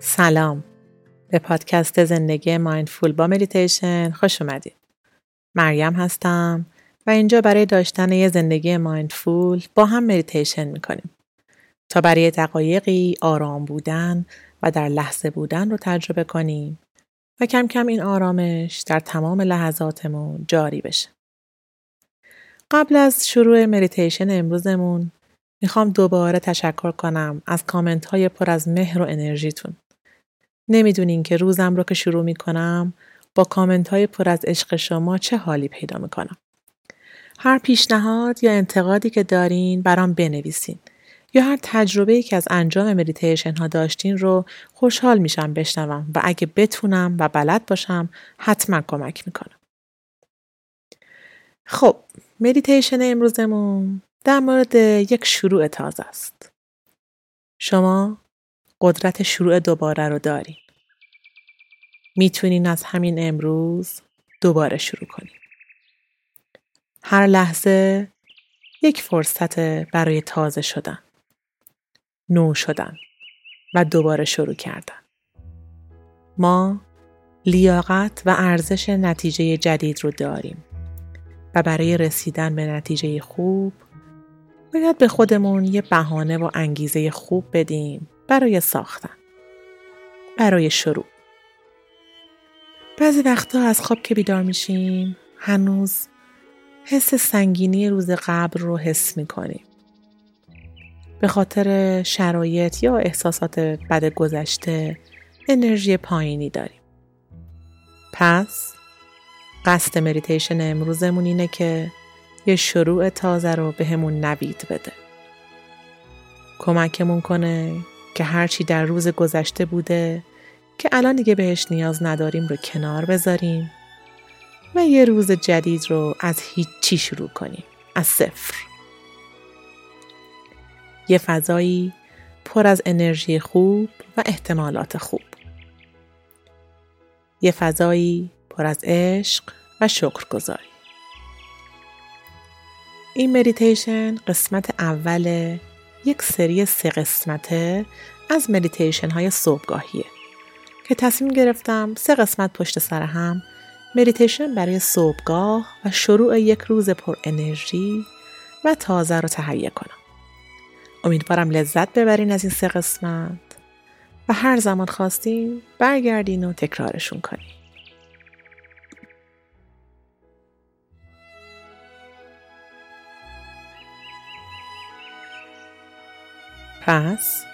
سلام به پادکست زندگی mindful با مدیتیشن خوش اومدید مریم هستم و اینجا برای داشتن یه زندگی mindful با هم مدیتیشن می‌کنیم تا برای دقایقی آرام بودن و در لحظه بودن رو تجربه کنیم و کم کم این آرامش در تمام لحظاتمون جاری بشه. قبل از شروع مدیتیشن امروزمون می‌خوام دوباره تشکر کنم از کامنت های پر از مهر و انرژیتون. نمی‌دونین که روزم رو که شروع می‌کنم با کامنت های پر از عشق شما چه حالی پیدا می‌کنم. هر پیشنهاد یا انتقادی که دارین برام بنویسین یا هر تجربه که از انجام مدیتیشن ها داشتین رو خوشحال میشم بشنوم و اگه بتونم و بلد باشم حتما کمک می‌کنم. خب مدیتیشن امروزمون در مورد یک شروع تازه است. شما قدرت شروع دوباره رو دارین. می‌تونین از همین امروز دوباره شروع کنین. هر لحظه یک فرصت برای تازه شدن. نو شدن و دوباره شروع کردن. ما لیاقت و ارزش نتیجه جدید رو داریم و برای رسیدن به نتیجه خوب باید به خودمون یه بهانه و انگیزه خوب بدیم برای ساختن. برای شروع. بعضی وقتا از خواب که بیدار میشیم هنوز حس سنگینی روز قبل رو حس می‌کنیم. به خاطر شرایط یا احساسات بد گذشته انرژی پایینی داریم. پس قصد مدیتیشن امروزمون اینه که یه شروع تازه رو به همون نوید بده. کمکمون کنه که هرچی در روز گذشته بوده که الان دیگه بهش نیاز نداریم رو کنار بذاریم و یه روز جدید رو از هیچی شروع کنیم. از صفر. یه فضایی پر از انرژی خوب و احتمالات خوب. یه فضایی پر از عشق و شکرگزاری. این مدیتیشن قسمت اول یک سری سه قسمته از مدیتیشن های صبحگاهیه که تصمیم گرفتم سه قسمت پشت سر هم مدیتیشن برای صبحگاه و شروع یک روز پر انرژی و تازه رو تهیه کنم. امیدوارم لذت ببرین از این سه قسمت و هر زمان خواستین برگردین و تکرارشون کنین. پس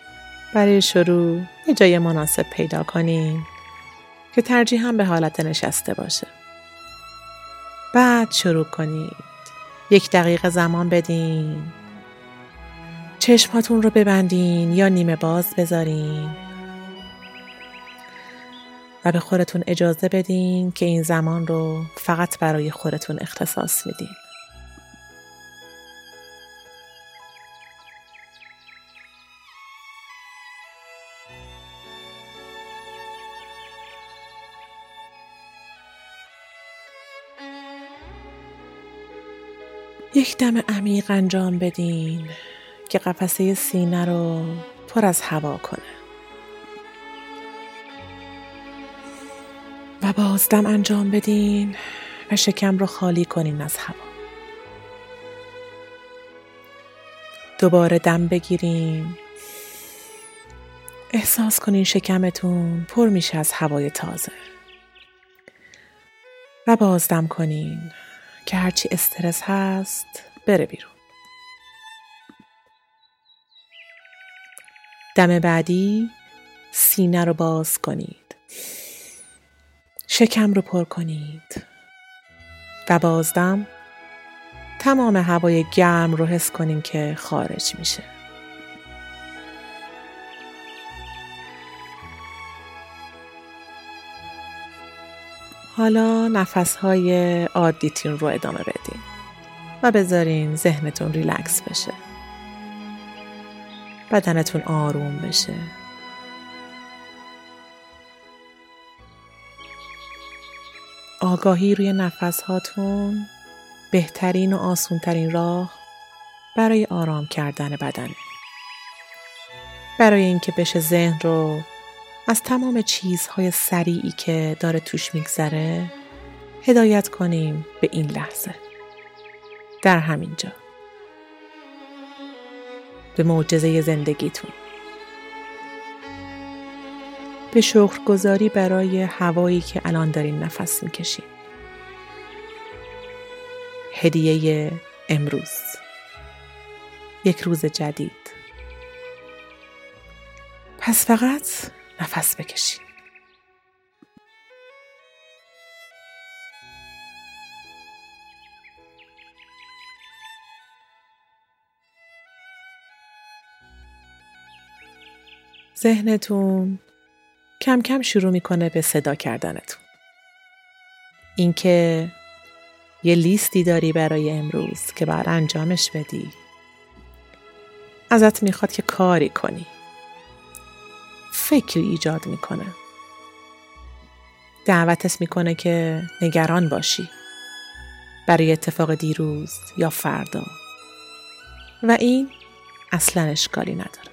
برای شروع یه جای مناسب پیدا کنیم که ترجیح هم به حالت نشسته باشه. بعد شروع کنید. یک دقیقه زمان بدین. چشماتون رو ببندین یا نیمه باز بذارین. و به خودتون اجازه بدین که این زمان رو فقط برای خودتون اختصاص میدین. یک دم عمیق انجام بدین که قفسه سینه رو پر از هوا کنه. و بازدم انجام بدین و شکم رو خالی کنین از هوا. دوباره دم بگیریم احساس کنین شکمتون پر میشه از هوای تازه. و بازدم کنین. که هرچی استرس هست بره بیرون. دم بعدی سینه رو باز کنید. شکم رو پر کنید. و بازدم تمام هوای گرم رو حس کنین که خارج میشه. حالا نفسهای عادیتون رو ادامه بدین و بذارین ذهنتون ریلکس بشه. بدنتون آروم بشه. آگاهی روی نفس هاتون بهترین و آسونترین راه برای آرام کردن بدنه. برای اینکه بشه ذهن رو از تمام چیزهای سریعی که داره توش میگذره هدایت کنیم به این لحظه. در همینجا. به معجزه زندگیتون. به گذاری برای هوایی که الان دارین نفس می‌کشین. هدیه امروز. یک روز جدید. پس فقط نفس بکشین ذهنتون کم کم شروع می‌کنه به صدا کردنتون. اینکه یه لیستی داری برای امروز که باید انجامش بدی. ازت می‌خواد که کاری کنی. فکری ایجاد می‌کنه. دعوتت می‌کنه که نگران باشی برای اتفاق دیروز یا فردا و این اصلا اشکالی نداره.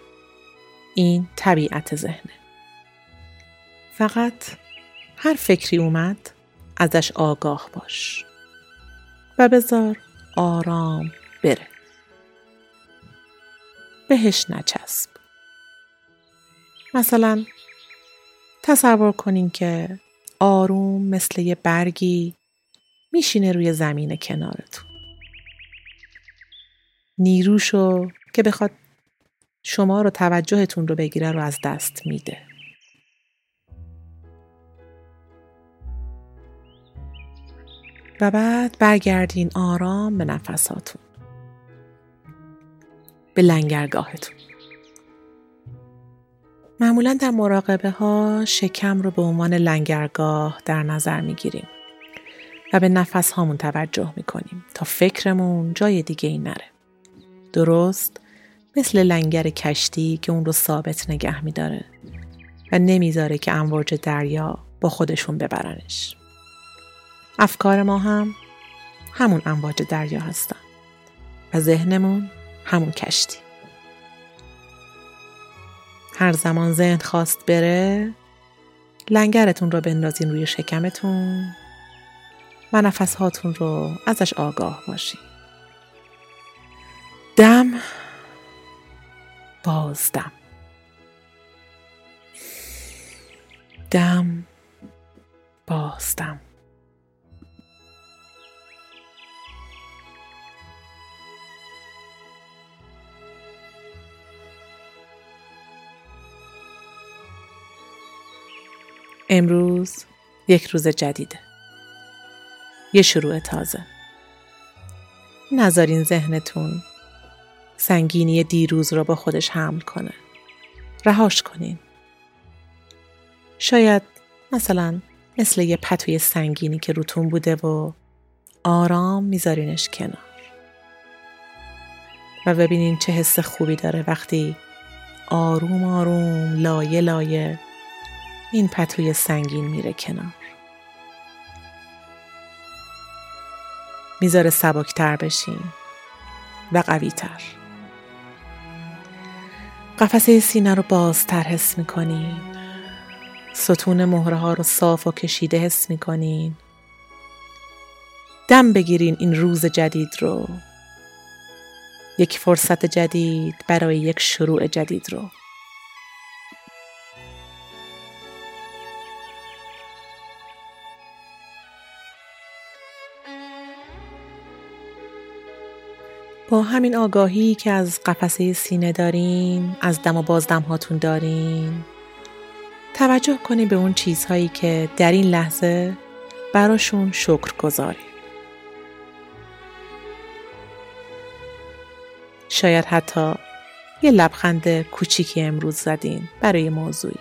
این طبیعت ذهنه. فقط هر فکری اومد ازش آگاه باش و بذار آرام بره. بهش نچسب. مثلا تصور کنین که آروم مثل یه برگی میشینه روی زمین کنارتون. نیروشو که بخواد شما رو توجهتون رو بگیره رو از دست میده. و بعد برگردین آرام به نفساتون. به لنگرگاهتون. معمولا در مراقبه ها شکم رو به عنوان لنگرگاه در نظر می‌گیریم و به نفس هامون توجه می‌کنیم تا فکرمون جای دیگه ای نره. درست مثل لنگر کشتی که اون رو ثابت نگه میداره و نمی‌ذاره که امواج دریا با خودشون ببرنش. افکار ما هم همون امواج دریا هستن و ذهنمون همون کشتی. هر زمان ذهن خواست بره لنگرتون رو بندازین روی شکمتون و نفس هاتون رو ازش آگاه باشین. دم بازدم دم بازدم امروز یک روز جدیده یه شروع تازه نذارین ذهنتون سنگینی دیروز را با خودش حمل کنه. رهاش کنین. شاید مثلا مثل یه پتوی سنگینی که روتون بوده و آرام میذارینش کنار. و ببینین چه حس خوبی داره وقتی آروم آروم لایه لایه این پتوی سنگین میره کنار. می‌ذاره سبکتر بشین و قویتر. قفسه سینه رو بازتر حس می‌کنین ستون مهره ها رو صاف و کشیده حس می‌کنین دم بگیرین این روز جدید رو یک فرصت جدید برای یک شروع جدید رو با همین آگاهی که از قفسه سینه دارین از دم و بازدم هاتون دارین توجه کنید به اون چیزهایی که در این لحظه براشون شکر گذاری. شاید حتی یه لبخند کوچیکی امروز زدین برای موضوعی.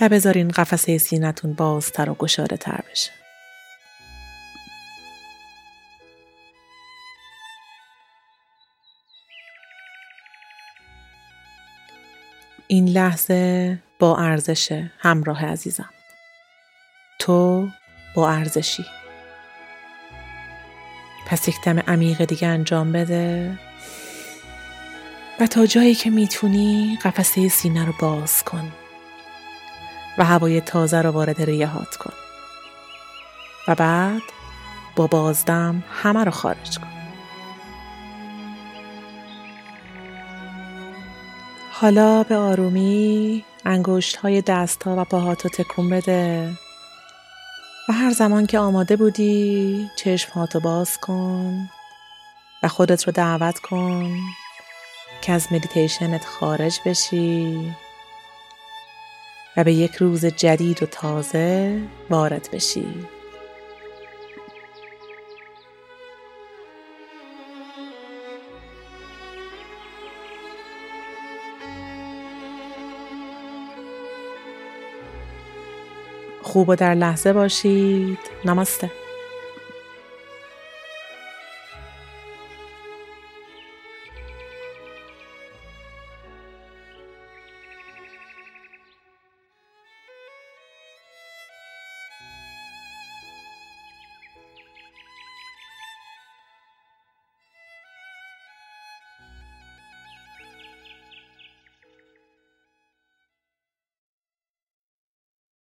و بذارین قفسه سینتون بازتر و گشاره تر بشه. این لحظه با ارزش همراه عزیزم. تو با ارزشی. پس یک دم عمیق دیگه انجام بده و تا جایی که می‌تونی قفسه سینه رو باز کن و هوای تازه رو وارد ریهات کن. و بعد با بازدم همه رو خارج کن. حالا به آرومی انگشت های دست ها و پاهاتو تکون بده. و هر زمان که آماده بودی چشم هاتو باز کن و خودت رو دعوت کن که از مدیتیشنت خارج بشی و به یک روز جدید و تازه وارد بشی. خوب و در لحظه باشید. نمسته